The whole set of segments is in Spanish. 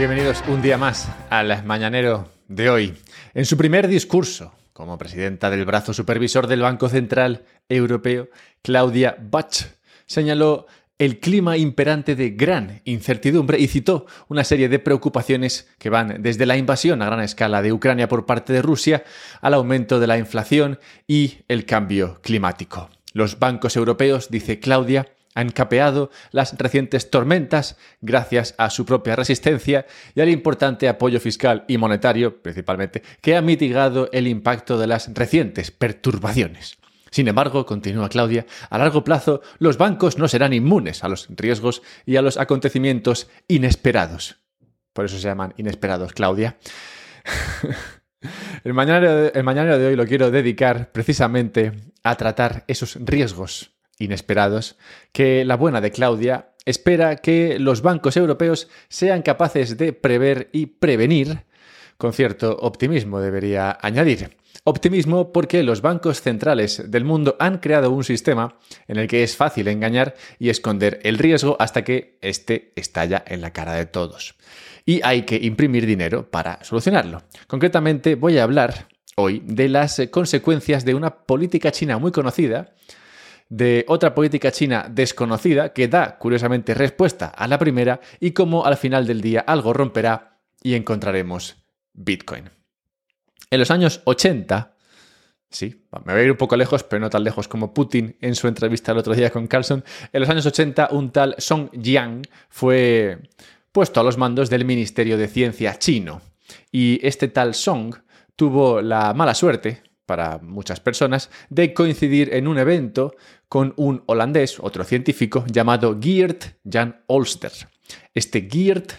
bienvenidos un día más al Mañanero de hoy. En su primer discurso como presidenta del brazo supervisor del Banco Central Europeo, Claudia Bach señaló el clima imperante de gran incertidumbre y citó una serie de preocupaciones que van desde la invasión a gran escala de Ucrania por parte de Rusia al aumento de la inflación y el cambio climático. Los bancos europeos, dice Claudia, han capeado las recientes tormentas gracias a su propia resistencia y al importante apoyo fiscal y monetario, principalmente, que ha mitigado el impacto de las recientes perturbaciones. Sin embargo, continúa Claudia, a largo plazo los bancos no serán inmunes a los riesgos y a los acontecimientos inesperados. Por eso se llaman inesperados, Claudia. el, mañanero, el mañanero de hoy lo quiero dedicar precisamente a tratar esos riesgos inesperados que la buena de Claudia espera que los bancos europeos sean capaces de prever y prevenir, con cierto optimismo debería añadir. Optimismo porque los bancos centrales del mundo han creado un sistema en el que es fácil engañar y esconder el riesgo hasta que éste estalla en la cara de todos. Y hay que imprimir dinero para solucionarlo. Concretamente voy a hablar hoy de las consecuencias de una política china muy conocida, de otra política china desconocida que da, curiosamente, respuesta a la primera y cómo al final del día algo romperá y encontraremos Bitcoin. En los años 80, sí, me voy a ir un poco lejos, pero no tan lejos como Putin en su entrevista el otro día con Carlson, en los años 80 un tal Song Jiang fue puesto a los mandos del Ministerio de Ciencia chino. Y este tal Song tuvo la mala suerte, para muchas personas, de coincidir en un evento con un holandés, otro científico, llamado Geert Jan Olster. Este Geert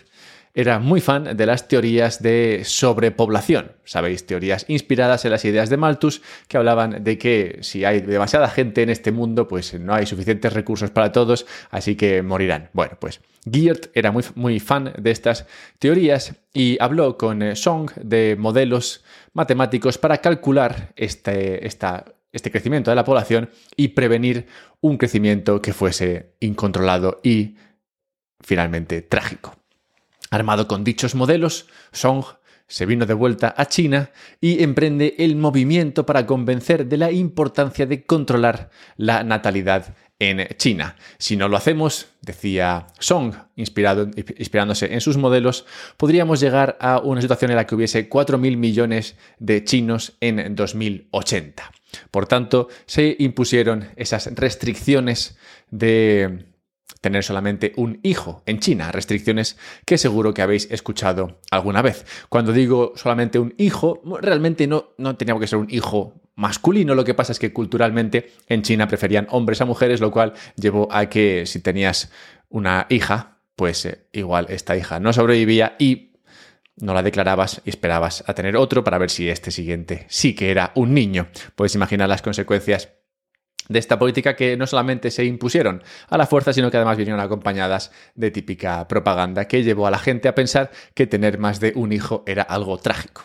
era muy fan de las teorías de sobrepoblación. Sabéis, teorías inspiradas en las ideas de Malthus que hablaban de que si hay demasiada gente en este mundo, pues no hay suficientes recursos para todos, así que morirán. Bueno, pues Geert era muy, muy fan de estas teorías y habló con Song de modelos matemáticos para calcular este, este crecimiento de la población y prevenir un crecimiento que fuese incontrolado y finalmente trágico. Armado con dichos modelos, Song se vino de vuelta a China y emprende el movimiento para convencer de la importancia de controlar la natalidad en China. Si no lo hacemos, decía Song, inspirándose en sus modelos, podríamos llegar a una situación en la que hubiese 4.000 millones de chinos en 2080. Por tanto, se impusieron esas restricciones de tener solamente un hijo en China, restricciones que seguro que habéis escuchado alguna vez. Cuando digo solamente un hijo, realmente no, no tenía que ser un hijo masculino, lo que pasa es que culturalmente en China preferían hombres a mujeres, lo cual llevó a que si tenías una hija, pues eh, igual esta hija no sobrevivía y no la declarabas y esperabas a tener otro para ver si este siguiente sí que era un niño. Puedes imaginar las consecuencias de esta política que no solamente se impusieron a la fuerza, sino que además vinieron acompañadas de típica propaganda que llevó a la gente a pensar que tener más de un hijo era algo trágico.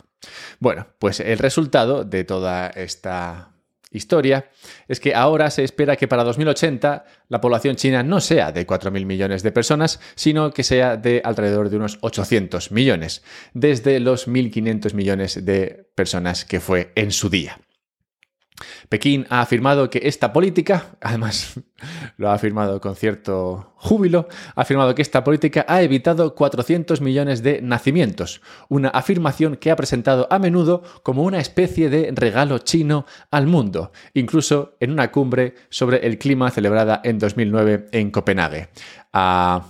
Bueno, pues el resultado de toda esta historia es que ahora se espera que para 2080 la población china no sea de 4.000 millones de personas, sino que sea de alrededor de unos 800 millones, desde los 1.500 millones de personas que fue en su día. Pekín ha afirmado que esta política, además lo ha afirmado con cierto júbilo, ha afirmado que esta política ha evitado 400 millones de nacimientos, una afirmación que ha presentado a menudo como una especie de regalo chino al mundo, incluso en una cumbre sobre el clima celebrada en 2009 en Copenhague. Ah,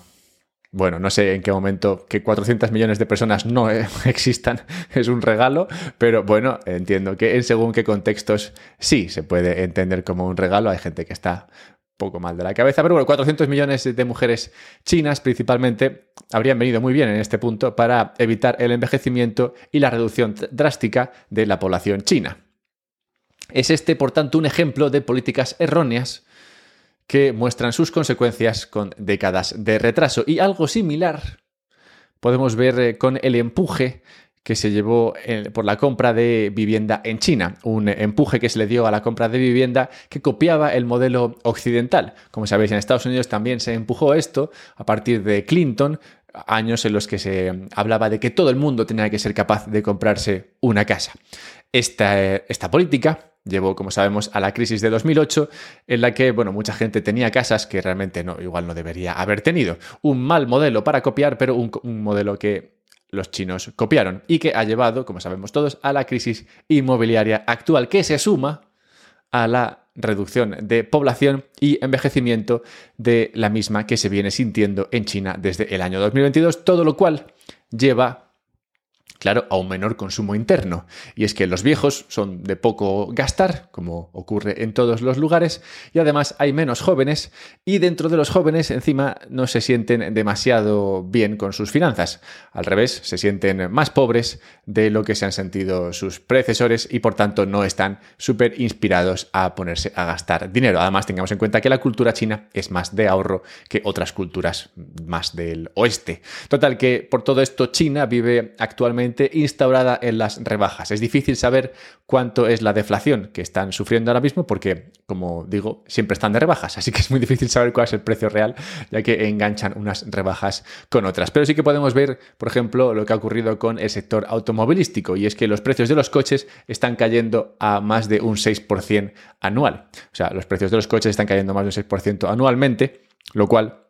bueno, no sé en qué momento que 400 millones de personas no eh, existan es un regalo, pero bueno, entiendo que en según qué contextos sí se puede entender como un regalo. Hay gente que está poco mal de la cabeza, pero bueno, 400 millones de mujeres chinas principalmente habrían venido muy bien en este punto para evitar el envejecimiento y la reducción drástica de la población china. Es este, por tanto, un ejemplo de políticas erróneas que muestran sus consecuencias con décadas de retraso. Y algo similar podemos ver eh, con el empuje que se llevó eh, por la compra de vivienda en China, un empuje que se le dio a la compra de vivienda que copiaba el modelo occidental. Como sabéis, en Estados Unidos también se empujó esto a partir de Clinton, años en los que se hablaba de que todo el mundo tenía que ser capaz de comprarse una casa. Esta, esta política llevó, como sabemos, a la crisis de 2008, en la que, bueno, mucha gente tenía casas que realmente no, igual no debería haber tenido. Un mal modelo para copiar, pero un, un modelo que los chinos copiaron y que ha llevado, como sabemos todos, a la crisis inmobiliaria actual, que se suma a la reducción de población y envejecimiento de la misma que se viene sintiendo en China desde el año 2022, todo lo cual lleva claro, a un menor consumo interno. Y es que los viejos son de poco gastar, como ocurre en todos los lugares, y además hay menos jóvenes, y dentro de los jóvenes encima no se sienten demasiado bien con sus finanzas. Al revés, se sienten más pobres de lo que se han sentido sus predecesores y por tanto no están súper inspirados a ponerse a gastar dinero. Además, tengamos en cuenta que la cultura china es más de ahorro que otras culturas más del oeste. Total que por todo esto China vive actualmente instaurada en las rebajas. Es difícil saber cuánto es la deflación que están sufriendo ahora mismo porque, como digo, siempre están de rebajas, así que es muy difícil saber cuál es el precio real ya que enganchan unas rebajas con otras. Pero sí que podemos ver, por ejemplo, lo que ha ocurrido con el sector automovilístico y es que los precios de los coches están cayendo a más de un 6% anual. O sea, los precios de los coches están cayendo más de un 6% anualmente, lo cual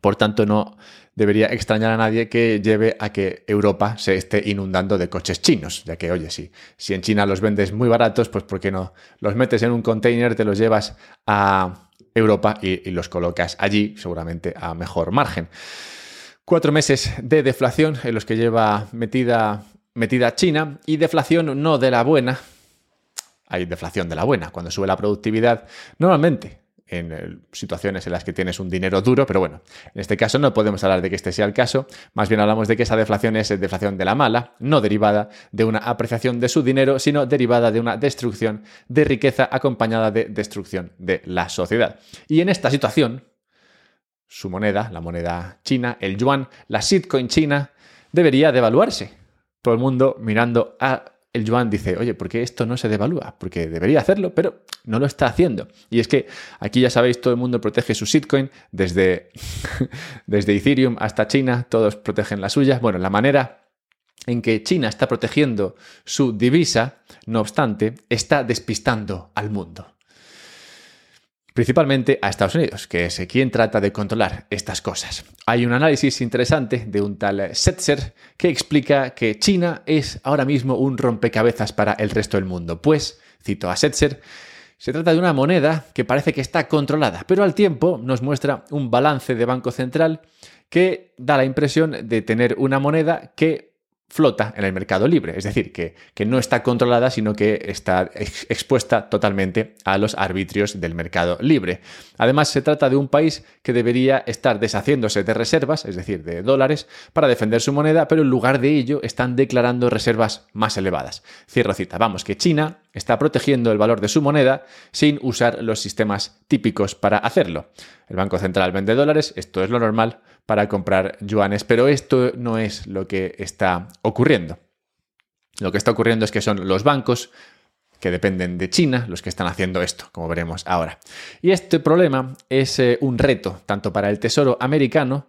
por tanto, no debería extrañar a nadie que lleve a que Europa se esté inundando de coches chinos, ya que, oye, si, si en China los vendes muy baratos, pues ¿por qué no? Los metes en un container, te los llevas a Europa y, los colocas allí, seguramente a mejor margen. Cuatro meses de deflación en los que lleva metida, metida China y deflación no de la buena. Hay deflación de la buena. Cuando sube la productividad, normalmente en situaciones en las que tienes un dinero duro, pero bueno, en este caso no podemos hablar de que este sea el caso, más bien hablamos de que esa deflación es deflación de la mala, no derivada de una apreciación de su dinero, sino derivada de una destrucción de riqueza acompañada de destrucción de la sociedad. Y en esta situación, su moneda, la moneda china, el yuan, la shitcoin china, debería devaluarse. Todo el mundo mirando a el yuan dice, oye, ¿por qué esto no se devalúa? Porque debería hacerlo, pero no lo está haciendo. Y es que aquí ya sabéis, todo el mundo protege su shitcoin, desde, desde Ethereum hasta China, todos protegen la suya. Bueno, la manera en que China está protegiendo su divisa, no obstante, está despistando al mundo principalmente a Estados Unidos, que es quien trata de controlar estas cosas. Hay un análisis interesante de un tal Setzer que explica que China es ahora mismo un rompecabezas para el resto del mundo, pues, cito a Setzer, se trata de una moneda que parece que está controlada, pero al tiempo nos muestra un balance de Banco Central que da la impresión de tener una moneda que flota en el mercado libre, es decir, que, que, no está controlada, sino que está expuesta totalmente a los arbitrios del mercado libre. Además, se trata de un país que debería estar deshaciéndose de reservas, es decir, de dólares, para defender su moneda, pero en lugar de ello están declarando reservas más elevadas. Cierro cita. Vamos, que China está protegiendo el valor de su moneda sin usar los sistemas típicos para hacerlo. El Banco Central vende dólares, esto es lo normal para comprar yuanes, pero esto no es lo que está ocurriendo. Lo que está ocurriendo es que son los bancos que dependen de China los que están haciendo esto, como veremos ahora. Y este problema es eh, un reto tanto para el Tesoro americano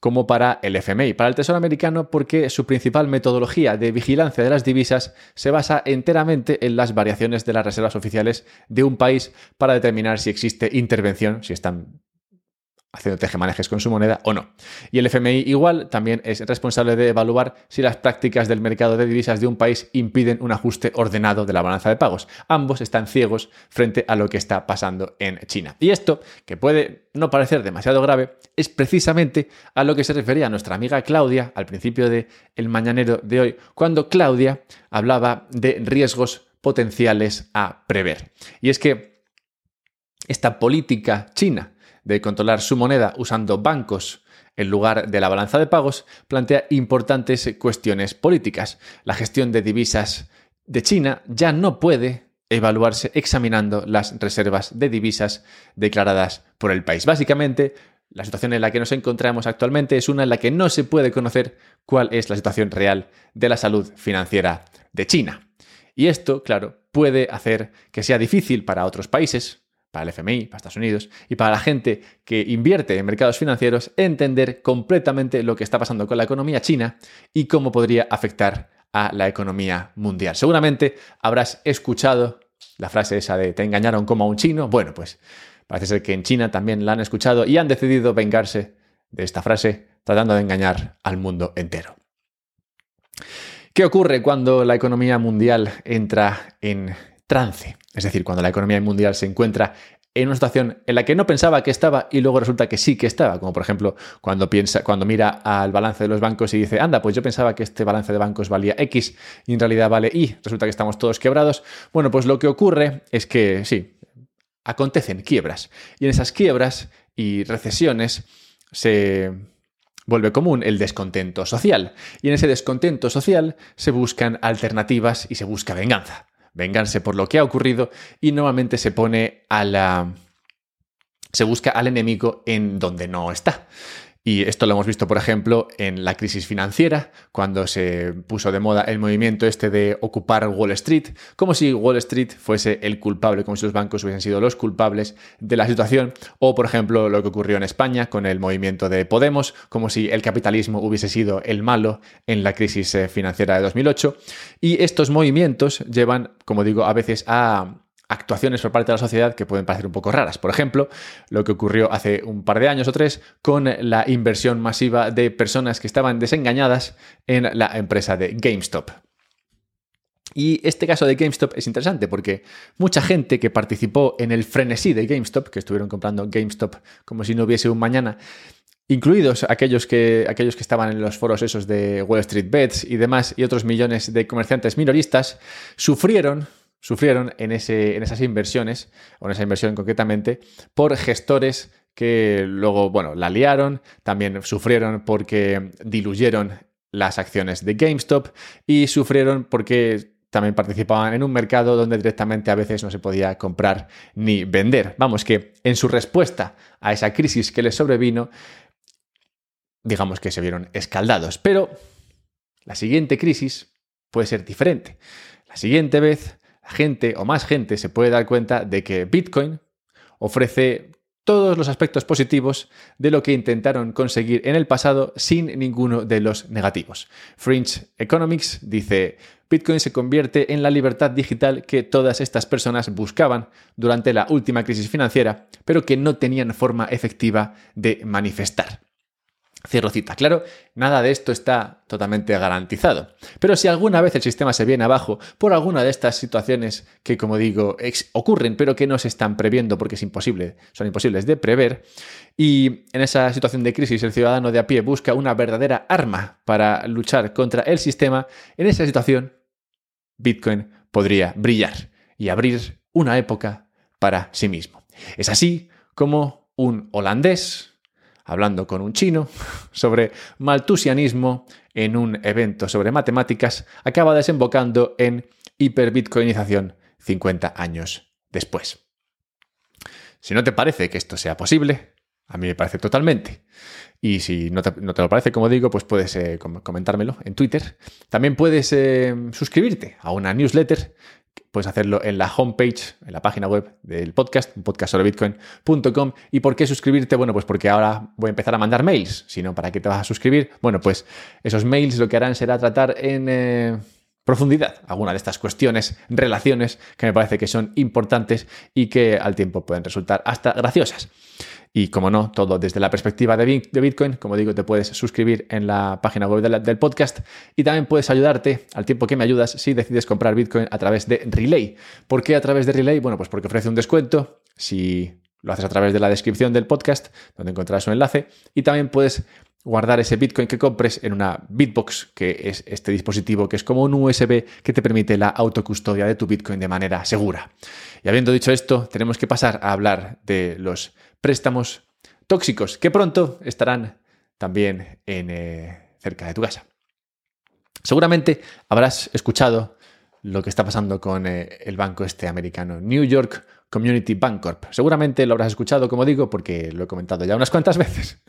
como para el FMI. Para el Tesoro americano porque su principal metodología de vigilancia de las divisas se basa enteramente en las variaciones de las reservas oficiales de un país para determinar si existe intervención, si están haciendo tejemanejes con su moneda o no. Y el FMI igual también es responsable de evaluar si las prácticas del mercado de divisas de un país impiden un ajuste ordenado de la balanza de pagos. Ambos están ciegos frente a lo que está pasando en China. Y esto, que puede no parecer demasiado grave, es precisamente a lo que se refería nuestra amiga Claudia al principio del el mañanero de hoy, cuando Claudia hablaba de riesgos potenciales a prever. Y es que esta política china de controlar su moneda usando bancos en lugar de la balanza de pagos, plantea importantes cuestiones políticas. La gestión de divisas de China ya no puede evaluarse examinando las reservas de divisas declaradas por el país. Básicamente, la situación en la que nos encontramos actualmente es una en la que no se puede conocer cuál es la situación real de la salud financiera de China. Y esto, claro, puede hacer que sea difícil para otros países, para el FMI, para Estados Unidos y para la gente que invierte en mercados financieros, entender completamente lo que está pasando con la economía china y cómo podría afectar a la economía mundial. Seguramente habrás escuchado la frase esa de te engañaron como a un chino. Bueno, pues parece ser que en China también la han escuchado y han decidido vengarse de esta frase tratando de engañar al mundo entero. ¿Qué ocurre cuando la economía mundial entra en trance? Es decir, cuando la economía mundial se encuentra en una situación en la que no pensaba que estaba y luego resulta que sí que estaba, como por ejemplo cuando piensa, cuando mira al balance de los bancos y dice, anda, pues yo pensaba que este balance de bancos valía X y en realidad vale Y, resulta que estamos todos quebrados. Bueno, pues lo que ocurre es que sí, acontecen quiebras y en esas quiebras y recesiones se vuelve común el descontento social y en ese descontento social se buscan alternativas y se busca venganza vengarse por lo que ha ocurrido y nuevamente se pone a la... se busca al enemigo en donde no está. Y esto lo hemos visto, por ejemplo, en la crisis financiera, cuando se puso de moda el movimiento este de ocupar Wall Street, como si Wall Street fuese el culpable, como si los bancos hubiesen sido los culpables de la situación, o por ejemplo lo que ocurrió en España con el movimiento de Podemos, como si el capitalismo hubiese sido el malo en la crisis eh, financiera de 2008. Y estos movimientos llevan, como digo, a veces a actuaciones por parte de la sociedad que pueden parecer un poco raras. Por ejemplo, lo que ocurrió hace un par de años o tres con la inversión masiva de personas que estaban desengañadas en la empresa de GameStop. Y este caso de GameStop es interesante porque mucha gente que participó en el frenesí de GameStop, que estuvieron comprando GameStop como si no hubiese un mañana, incluidos aquellos que, aquellos que estaban en los foros esos de Wall Street Bets y demás, y otros millones de comerciantes minoristas, sufrieron sufrieron en, ese, en esas inversiones, o en esa inversión concretamente, por gestores que luego, bueno, la liaron, también sufrieron porque diluyeron las acciones de GameStop y sufrieron porque también participaban en un mercado donde directamente a veces no se podía comprar ni vender. Vamos que en su respuesta a esa crisis que les sobrevino, digamos que se vieron escaldados. Pero la siguiente crisis puede ser diferente. La siguiente vez gente o más gente se puede dar cuenta de que Bitcoin ofrece todos los aspectos positivos de lo que intentaron conseguir en el pasado sin ninguno de los negativos. Fringe Economics dice, Bitcoin se convierte en la libertad digital que todas estas personas buscaban durante la última crisis financiera, pero que no tenían forma efectiva de manifestar. Cierro cita. Claro, nada de esto está totalmente garantizado. Pero si alguna vez el sistema se viene abajo por alguna de estas situaciones que, como digo, ocurren, pero que no se están previendo porque es imposible, son imposibles de prever, y en esa situación de crisis el ciudadano de a pie busca una verdadera arma para luchar contra el sistema, en esa situación Bitcoin podría brillar y abrir una época para sí mismo. Es así como un holandés hablando con un chino sobre maltusianismo en un evento sobre matemáticas, acaba desembocando en hiperbitcoinización 50 años después. Si no te parece que esto sea posible, a mí me parece totalmente. Y si no te, lo parece, como digo, pues puedes eh, comentármelo en Twitter. También puedes eh, suscribirte a una newsletter puedes hacerlo en la homepage, en la página web del podcast, podcast sobre bitcoin.com. ¿Y por qué suscribirte? Bueno, pues porque ahora voy a empezar a mandar mails. Si no, ¿para qué te vas a suscribir? Bueno, pues esos mails lo que harán será tratar en... Eh, profundidad alguna de estas cuestiones, relaciones que me parece que son importantes y que al tiempo pueden resultar hasta graciosas. Y como no, todo desde la perspectiva de Bitcoin, como digo, te puedes suscribir en la página web del podcast y también puedes ayudarte al tiempo que me ayudas si decides comprar Bitcoin a través de Relay. ¿Por qué a través de Relay? Bueno, pues porque ofrece un descuento si lo haces a través de la descripción del podcast, donde encontrarás un enlace, y también puedes guardar ese Bitcoin que compres en una Bitbox, que es este dispositivo que es como un USB que te permite la autocustodia de tu Bitcoin de manera segura. Y habiendo dicho esto, tenemos que pasar a hablar de los préstamos tóxicos, que pronto estarán también en, eh, cerca de tu casa. Seguramente habrás escuchado lo que está pasando con eh, el banco este americano, New York Community Bank Corp. Seguramente lo habrás escuchado, como digo, porque lo he comentado ya unas cuantas veces.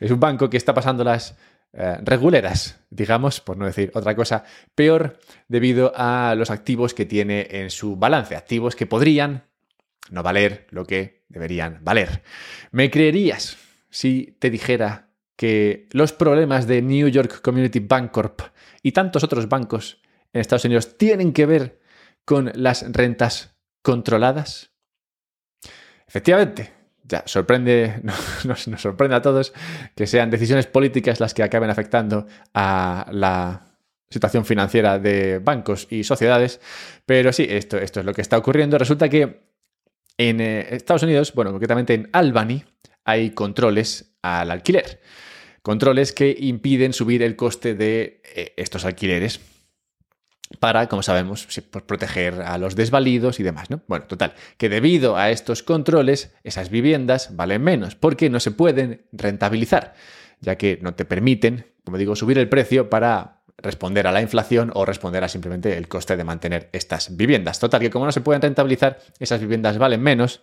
es un banco que está pasando las eh, reguleras, digamos, por no decir otra cosa, peor debido a los activos que tiene en su balance, activos que podrían no valer lo que deberían valer. ¿Me creerías si te dijera que los problemas de New York Community Bancorp y tantos otros bancos en Estados Unidos tienen que ver con las rentas controladas? Efectivamente, ya sorprende, nos, sorprende a todos que sean decisiones políticas las que acaben afectando a la situación financiera de bancos y sociedades, pero sí, esto, esto es lo que está ocurriendo. Resulta que en eh, Estados Unidos, bueno, concretamente en Albany, hay controles al alquiler. Controles que impiden subir el coste de eh, estos alquileres para, como sabemos, proteger a los desvalidos y demás, ¿no? Bueno, total, que debido a estos controles, esas viviendas valen menos porque no se pueden rentabilizar, ya que no te permiten, como digo, subir el precio para responder a la inflación o responder a simplemente el coste de mantener estas viviendas. Total, que como no se pueden rentabilizar, esas viviendas valen menos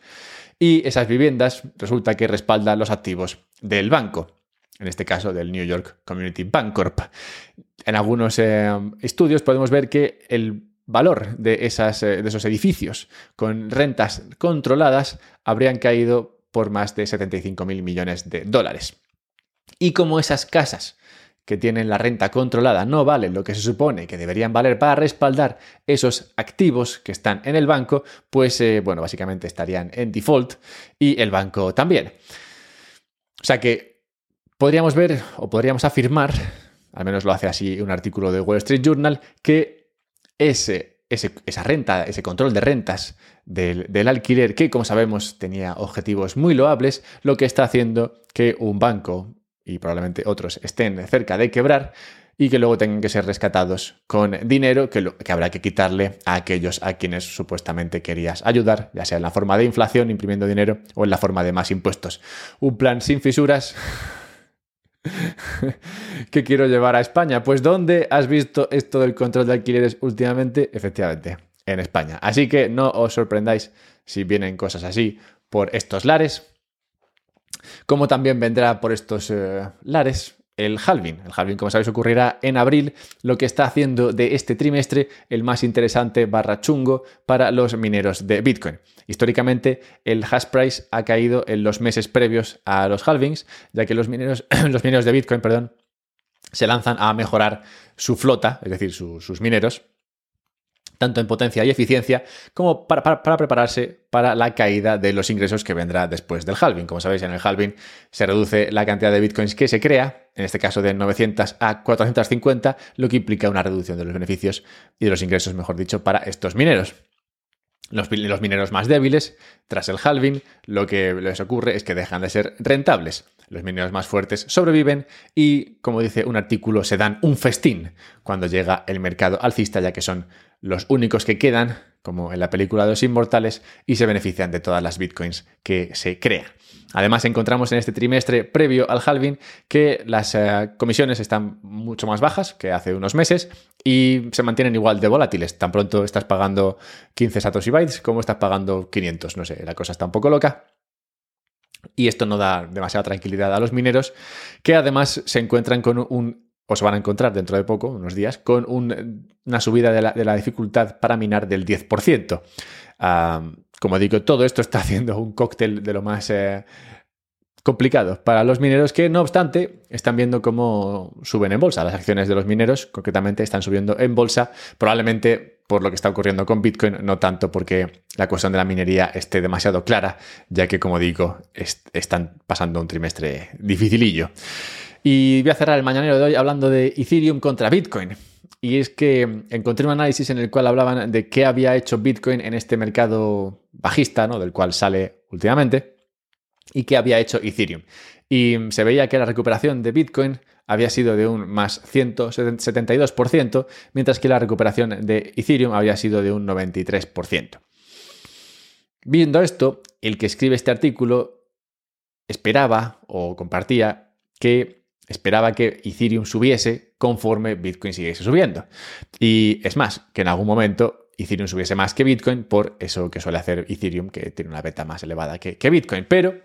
y esas viviendas resulta que respaldan los activos del banco en este caso del New York Community Bancorp. En algunos eh, estudios podemos ver que el valor de, esas, eh, de esos edificios con rentas controladas habrían caído por más de 75 mil millones de dólares. Y como esas casas que tienen la renta controlada no valen lo que se supone que deberían valer para respaldar esos activos que están en el banco, pues eh, bueno, básicamente estarían en default y el banco también. O sea que podríamos ver o podríamos afirmar, al menos lo hace así un artículo de Wall Street Journal, que ese, esa renta, ese control de rentas del, del, alquiler, que como sabemos tenía objetivos muy loables, lo que está haciendo que un banco y probablemente otros estén cerca de quebrar y que luego tengan que ser rescatados con dinero que, que, habrá que quitarle a aquellos a quienes supuestamente querías ayudar, ya sea en la forma de inflación, imprimiendo dinero, o en la forma de más impuestos. Un plan sin fisuras que quiero llevar a España. Pues ¿dónde has visto esto del control de alquileres últimamente? Efectivamente, en España. Así que no os sorprendáis si vienen cosas así por estos lares como también vendrá por estos eh, lares el halving. El halving, como sabéis, ocurrirá en abril, lo que está haciendo de este trimestre el más interesante barra chungo para los mineros de Bitcoin. Históricamente, el hash price ha caído en los meses previos a los halvings, ya que los mineros, los mineros de Bitcoin, perdón, se lanzan a mejorar su flota, es decir, sus mineros, tanto en potencia y eficiencia, como para, prepararse para la caída de los ingresos que vendrá después del halving. Como sabéis, en el halving se reduce la cantidad de bitcoins que se crea, en este caso de 900 a 450, lo que implica una reducción de los beneficios y de los ingresos, mejor dicho, para estos mineros. Los, los, mineros más débiles, tras el halving, lo que les ocurre es que dejan de ser rentables. Los mineros más fuertes sobreviven y, como dice un artículo, se dan un festín cuando llega el mercado alcista, ya que son los únicos que quedan, como en la película de los inmortales, y se benefician de todas las bitcoins que se crean. Además, encontramos en este trimestre previo al halving que las eh, comisiones están mucho más bajas que hace unos meses y se mantienen igual de volátiles. Tan pronto estás pagando 15 satoshi bytes como estás pagando 500. No sé, la cosa está un poco loca. Y esto no da demasiada tranquilidad a los mineros, que además se encuentran con un o se van a encontrar dentro de poco, unos días, con una subida de la, dificultad para minar del 10%. como digo, todo esto está haciendo un cóctel de lo más eh, complicado para los mineros que, no obstante, están viendo cómo suben en bolsa. Las acciones de los mineros, concretamente, están subiendo en bolsa, probablemente por lo que está ocurriendo con Bitcoin, no tanto porque la cuestión de la minería esté demasiado clara, ya que, como digo, están pasando un trimestre dificilillo. Y voy a cerrar el mañanero de hoy hablando de Ethereum contra Bitcoin. Y es que encontré un análisis en el cual hablaban de qué había hecho Bitcoin en este mercado bajista, ¿no? Del cual sale últimamente, y qué había hecho Ethereum. Y se veía que la recuperación de Bitcoin había sido de un más 172%, mientras que la recuperación de Ethereum había sido de un 93%. Viendo esto, el que escribe este artículo esperaba o compartía que esperaba que Ethereum subiese conforme Bitcoin siguiese subiendo. Y es más, que en algún momento Ethereum subiese más que Bitcoin por eso que suele hacer Ethereum, que tiene una beta más elevada que, Bitcoin. Pero,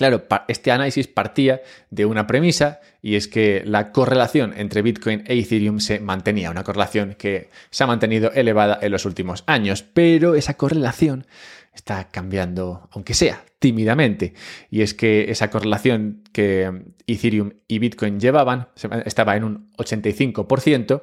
claro, este análisis partía de una premisa y es que la correlación entre Bitcoin e Ethereum se mantenía, una correlación que se ha mantenido elevada en los últimos años, pero esa correlación está cambiando, aunque sea tímidamente. Y es que esa correlación que Ethereum y Bitcoin llevaban estaba en un 85%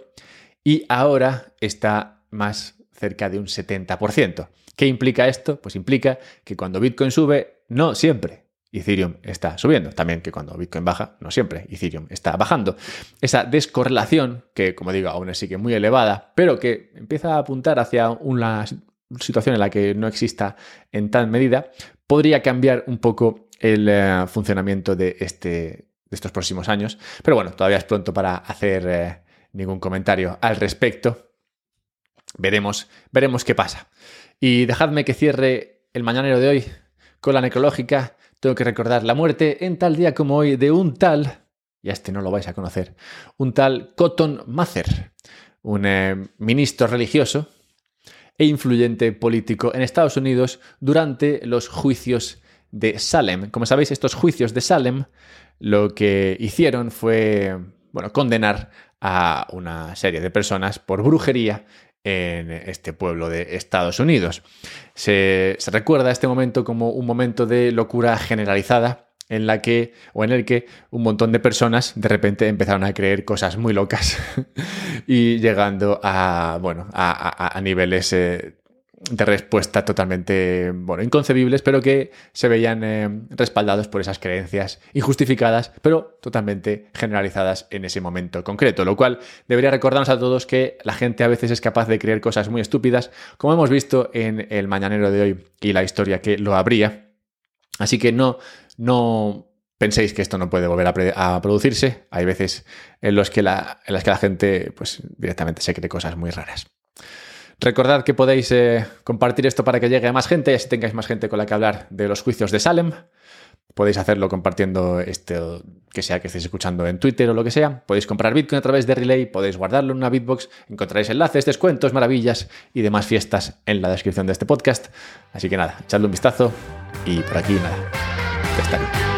y ahora está más cerca de un 70%. ¿Qué implica esto? Pues implica que cuando Bitcoin sube, no siempre, Ethereum está subiendo. También que cuando Bitcoin baja, no siempre, Ethereum está bajando. Esa descorrelación, que como digo, aún sigue muy elevada, pero que empieza a apuntar hacia una situación en la que no exista en tal medida, podría cambiar un poco el eh, funcionamiento de, este, de estos próximos años. Pero bueno, todavía es pronto para hacer eh, ningún comentario al respecto. Veremos, veremos qué pasa. Y dejadme que cierre el mañanero de hoy con la necrológica tengo que recordar la muerte en tal día como hoy de un tal, y este no lo vais a conocer, un tal Cotton Mather, un eh, ministro religioso e influyente político en Estados Unidos durante los juicios de Salem. Como sabéis, estos juicios de Salem lo que hicieron fue bueno, condenar a una serie de personas por brujería en este pueblo de Estados Unidos. Se, recuerda este momento como un momento de locura generalizada en la que o en el que un montón de personas de repente empezaron a creer cosas muy locas y llegando a bueno a, niveles eh, de respuesta totalmente, bueno, inconcebibles, pero que se veían eh, respaldados por esas creencias injustificadas, pero totalmente generalizadas en ese momento concreto, lo cual debería recordarnos a todos que la gente a veces es capaz de creer cosas muy estúpidas, como hemos visto en el mañanero de hoy y la historia que lo habría. Así que no, no penséis que esto no puede volver a, producirse. Hay veces en, los que la, en las que la gente pues, directamente se cree cosas muy raras. Recordad que podéis eh, compartir esto para que llegue a más gente y así tengáis más gente con la que hablar de los juicios de Salem. Podéis hacerlo compartiendo este, que sea que estéis escuchando en Twitter o lo que sea. Podéis comprar Bitcoin a través de Relay, podéis guardarlo en una Bitbox, encontraréis enlaces, descuentos, maravillas y demás fiestas en la descripción de este podcast. Así que nada, echadle un vistazo y por aquí nada.